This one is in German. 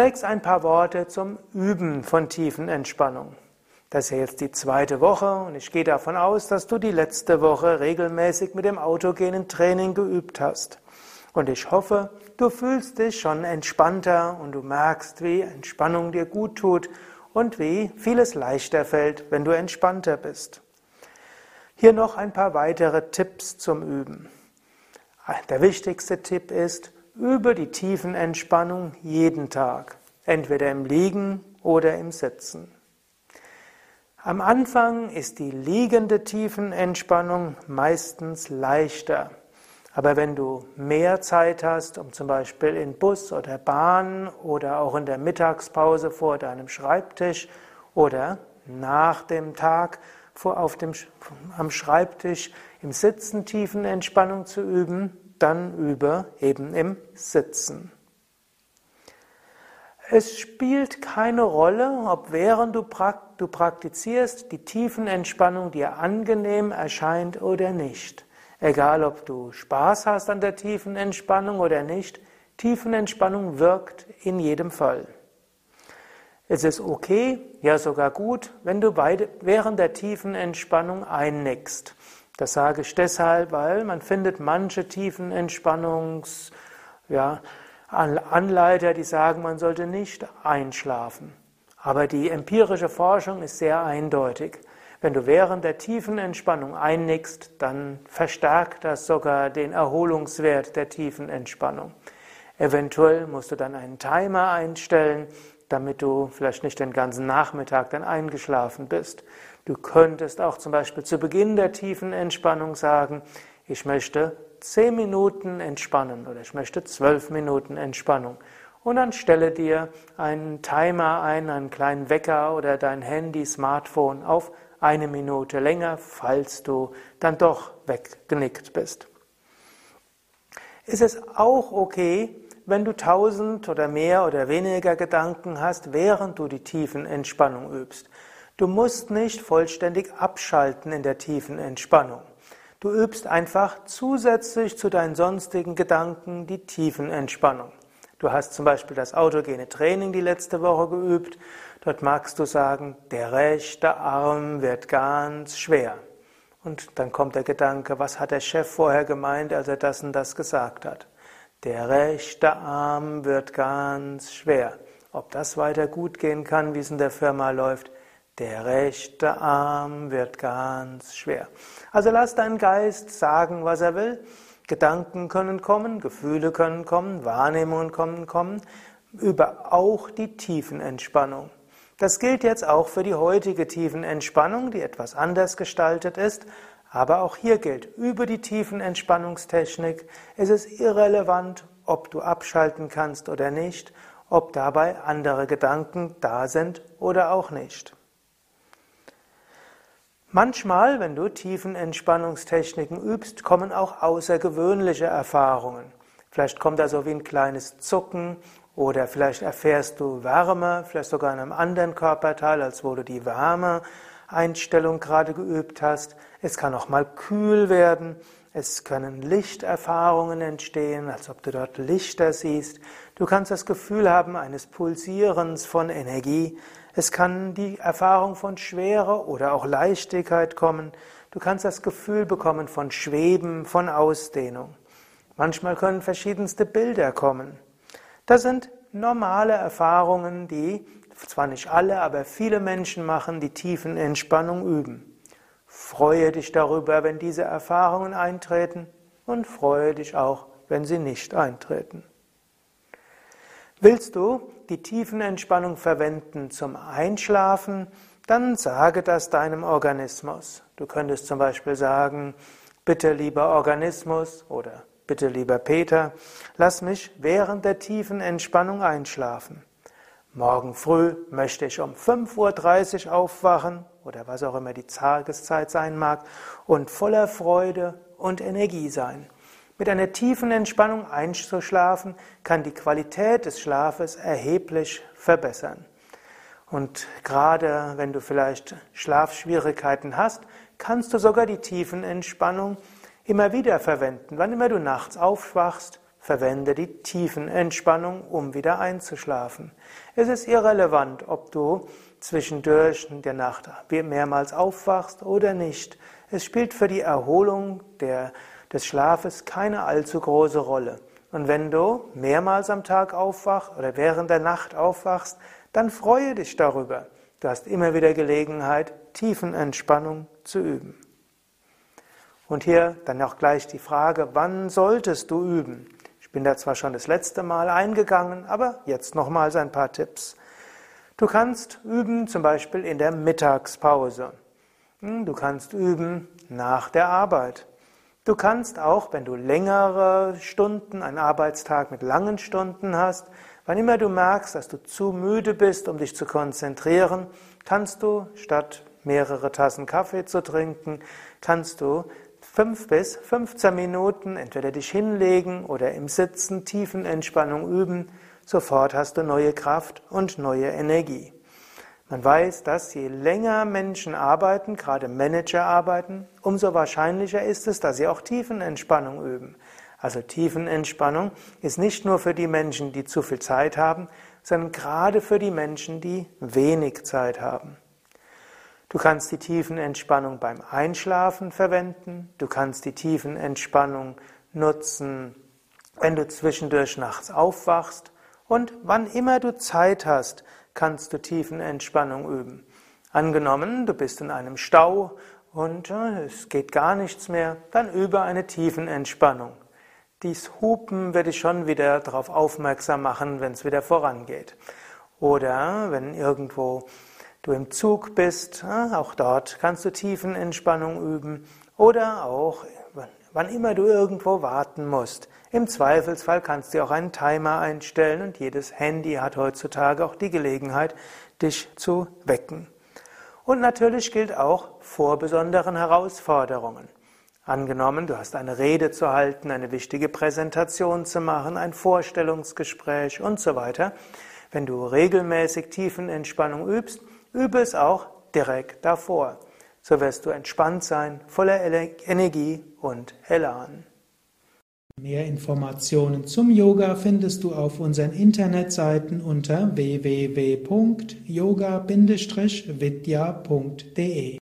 Zunächst ein paar Worte zum Üben von Tiefenentspannung. Das ist jetzt die zweite Woche und ich gehe davon aus, dass du die letzte Woche regelmäßig mit dem autogenen Training geübt hast. Und ich hoffe, du fühlst dich schon entspannter und du merkst, wie Entspannung dir gut tut und wie vieles leichter fällt, wenn du entspannter bist. Hier noch ein paar weitere Tipps zum Üben. Der wichtigste Tipp ist, übe die Tiefenentspannung jeden Tag, entweder im Liegen oder im Sitzen. Am Anfang ist die liegende Tiefenentspannung meistens leichter. Aber wenn du mehr Zeit hast, um zum Beispiel in Bus oder Bahn oder auch in der Mittagspause vor deinem Schreibtisch oder nach dem Tag vor, auf dem, am Schreibtisch im Sitzen Tiefenentspannung zu üben, dann übe eben im Sitzen. Es spielt keine Rolle, ob während du, praktizierst die Tiefenentspannung dir angenehm erscheint oder nicht. Egal, ob du Spaß hast an der Tiefenentspannung oder nicht, Tiefenentspannung wirkt in jedem Fall. Es ist okay, ja sogar gut, wenn du während der Tiefenentspannung einnickst. Das sage ich deshalb, weil man findet manche Tiefenentspannungs, ja, Anleiter, die sagen, man sollte nicht einschlafen. Aber die empirische Forschung ist sehr eindeutig. Wenn du während der tiefen Entspannung einnickst, dann verstärkt das sogar den Erholungswert der tiefen Entspannung. Eventuell musst du dann einen Timer einstellen, damit du vielleicht nicht den ganzen Nachmittag dann eingeschlafen bist. Du könntest auch zum Beispiel zu Beginn der tiefen Entspannung sagen, ich möchte zehn Minuten entspannen oder ich möchte zwölf Minuten Entspannung. Und dann stelle dir einen Timer ein, einen kleinen Wecker oder dein Handy, Smartphone auf eine Minute länger, falls du dann doch weggenickt bist. Ist es auch okay, wenn du tausend oder mehr oder weniger Gedanken hast, während du die tiefen Entspannung übst. Du musst nicht vollständig abschalten in der tiefen Entspannung. Du übst einfach zusätzlich zu deinen sonstigen Gedanken die tiefen Entspannung. Du hast zum Beispiel das autogene Training die letzte Woche geübt. Dort magst du sagen, der rechte Arm wird ganz schwer. Und dann kommt der Gedanke, was hat der Chef vorher gemeint, als er das und das gesagt hat? Der rechte Arm wird ganz schwer. Ob das weiter gut gehen kann, wie es in der Firma läuft, der rechte Arm wird ganz schwer. Also lass deinen Geist sagen, was er will. Gedanken können kommen, Gefühle können kommen, Wahrnehmungen können kommen, über auch die Tiefenentspannung. Das gilt jetzt auch für die heutige Tiefenentspannung, die etwas anders gestaltet ist, aber auch hier gilt, über die Tiefenentspannungstechnik ist es irrelevant, ob du abschalten kannst oder nicht, ob dabei andere Gedanken da sind oder auch nicht. Manchmal, wenn du tiefen Entspannungstechniken übst, kommen auch außergewöhnliche Erfahrungen. Vielleicht kommt da so wie ein kleines Zucken oder vielleicht erfährst du Wärme, vielleicht sogar in einem anderen Körperteil, als wo du die Wärmeeinstellung gerade geübt hast. Es kann auch mal kühl werden. Es können Lichterfahrungen entstehen, als ob du dort Lichter siehst. Du kannst das Gefühl haben eines Pulsierens von Energie. Es kann die Erfahrung von Schwere oder auch Leichtigkeit kommen. Du kannst das Gefühl bekommen von Schweben, von Ausdehnung. Manchmal können verschiedenste Bilder kommen. Das sind normale Erfahrungen, die zwar nicht alle, aber viele Menschen machen, die tiefen Entspannung üben. Freue dich darüber, wenn diese Erfahrungen eintreten und freue dich auch, wenn sie nicht eintreten. Willst du die Tiefenentspannung verwenden zum Einschlafen, dann sage das deinem Organismus. Du könntest zum Beispiel sagen, bitte lieber Organismus oder bitte lieber Peter, lass mich während der tiefen Entspannung einschlafen. Morgen früh möchte ich um 5.30 Uhr aufwachen oder was auch immer die Tageszeit sein mag und voller Freude und Energie sein. Mit einer tiefen Entspannung einzuschlafen kann die Qualität des Schlafes erheblich verbessern. Und gerade wenn du vielleicht Schlafschwierigkeiten hast, kannst du sogar die tiefen Entspannung immer wieder verwenden. Wann immer du nachts aufwachst, verwende die Tiefenentspannung, um wieder einzuschlafen. Es ist irrelevant, ob du zwischendurch in der Nacht mehrmals aufwachst oder nicht. Es spielt für die Erholung der, des Schlafes keine allzu große Rolle. Und wenn du mehrmals am Tag aufwachst oder während der Nacht aufwachst, dann freue dich darüber. Du hast immer wieder Gelegenheit, Tiefenentspannung zu üben. Und hier dann auch gleich die Frage, wann solltest du üben? Ich bin da zwar schon das letzte Mal eingegangen, aber jetzt nochmals ein paar Tipps. Du kannst üben zum Beispiel in der Mittagspause. Hm, du kannst üben nach der Arbeit. Du kannst auch, wenn du längere Stunden, einen Arbeitstag mit langen Stunden hast, wann immer du merkst, dass du zu müde bist, um dich zu konzentrieren, kannst du statt mehrere Tassen Kaffee zu trinken, kannst du fünf bis 15 Minuten entweder dich hinlegen oder im Sitzen Tiefenentspannung üben. Sofort hast du neue Kraft und neue Energie. Man weiß, dass je länger Menschen arbeiten, gerade Manager arbeiten, umso wahrscheinlicher ist es, dass sie auch Tiefenentspannung üben. Also Tiefenentspannung ist nicht nur für die Menschen, die zu viel Zeit haben, sondern gerade für die Menschen, die wenig Zeit haben. Du kannst die Tiefenentspannung beim Einschlafen verwenden, du kannst die Tiefenentspannung nutzen, wenn du zwischendurch nachts aufwachst und wann immer du Zeit hast, kannst du Tiefenentspannung üben. Angenommen, du bist in einem Stau und äh, es geht gar nichts mehr, dann übe eine Tiefenentspannung. Dies Hupen werde ich schon wieder darauf aufmerksam machen, wenn es wieder vorangeht. Oder wenn irgendwo du im Zug bist, auch dort kannst du Tiefenentspannung üben. Oder auch, wann immer du irgendwo warten musst. Im Zweifelsfall kannst du auch einen Timer einstellen und jedes Handy hat heutzutage auch die Gelegenheit, dich zu wecken. Und natürlich gilt auch vor besonderen Herausforderungen. Angenommen, du hast eine Rede zu halten, eine wichtige Präsentation zu machen, ein Vorstellungsgespräch und so weiter. Wenn du regelmäßig Tiefenentspannung übst, übe es auch direkt davor. So wirst du entspannt sein, voller Energie und Elan. Mehr Informationen zum Yoga findest du auf unseren Internetseiten unter www.yoga-vidya.de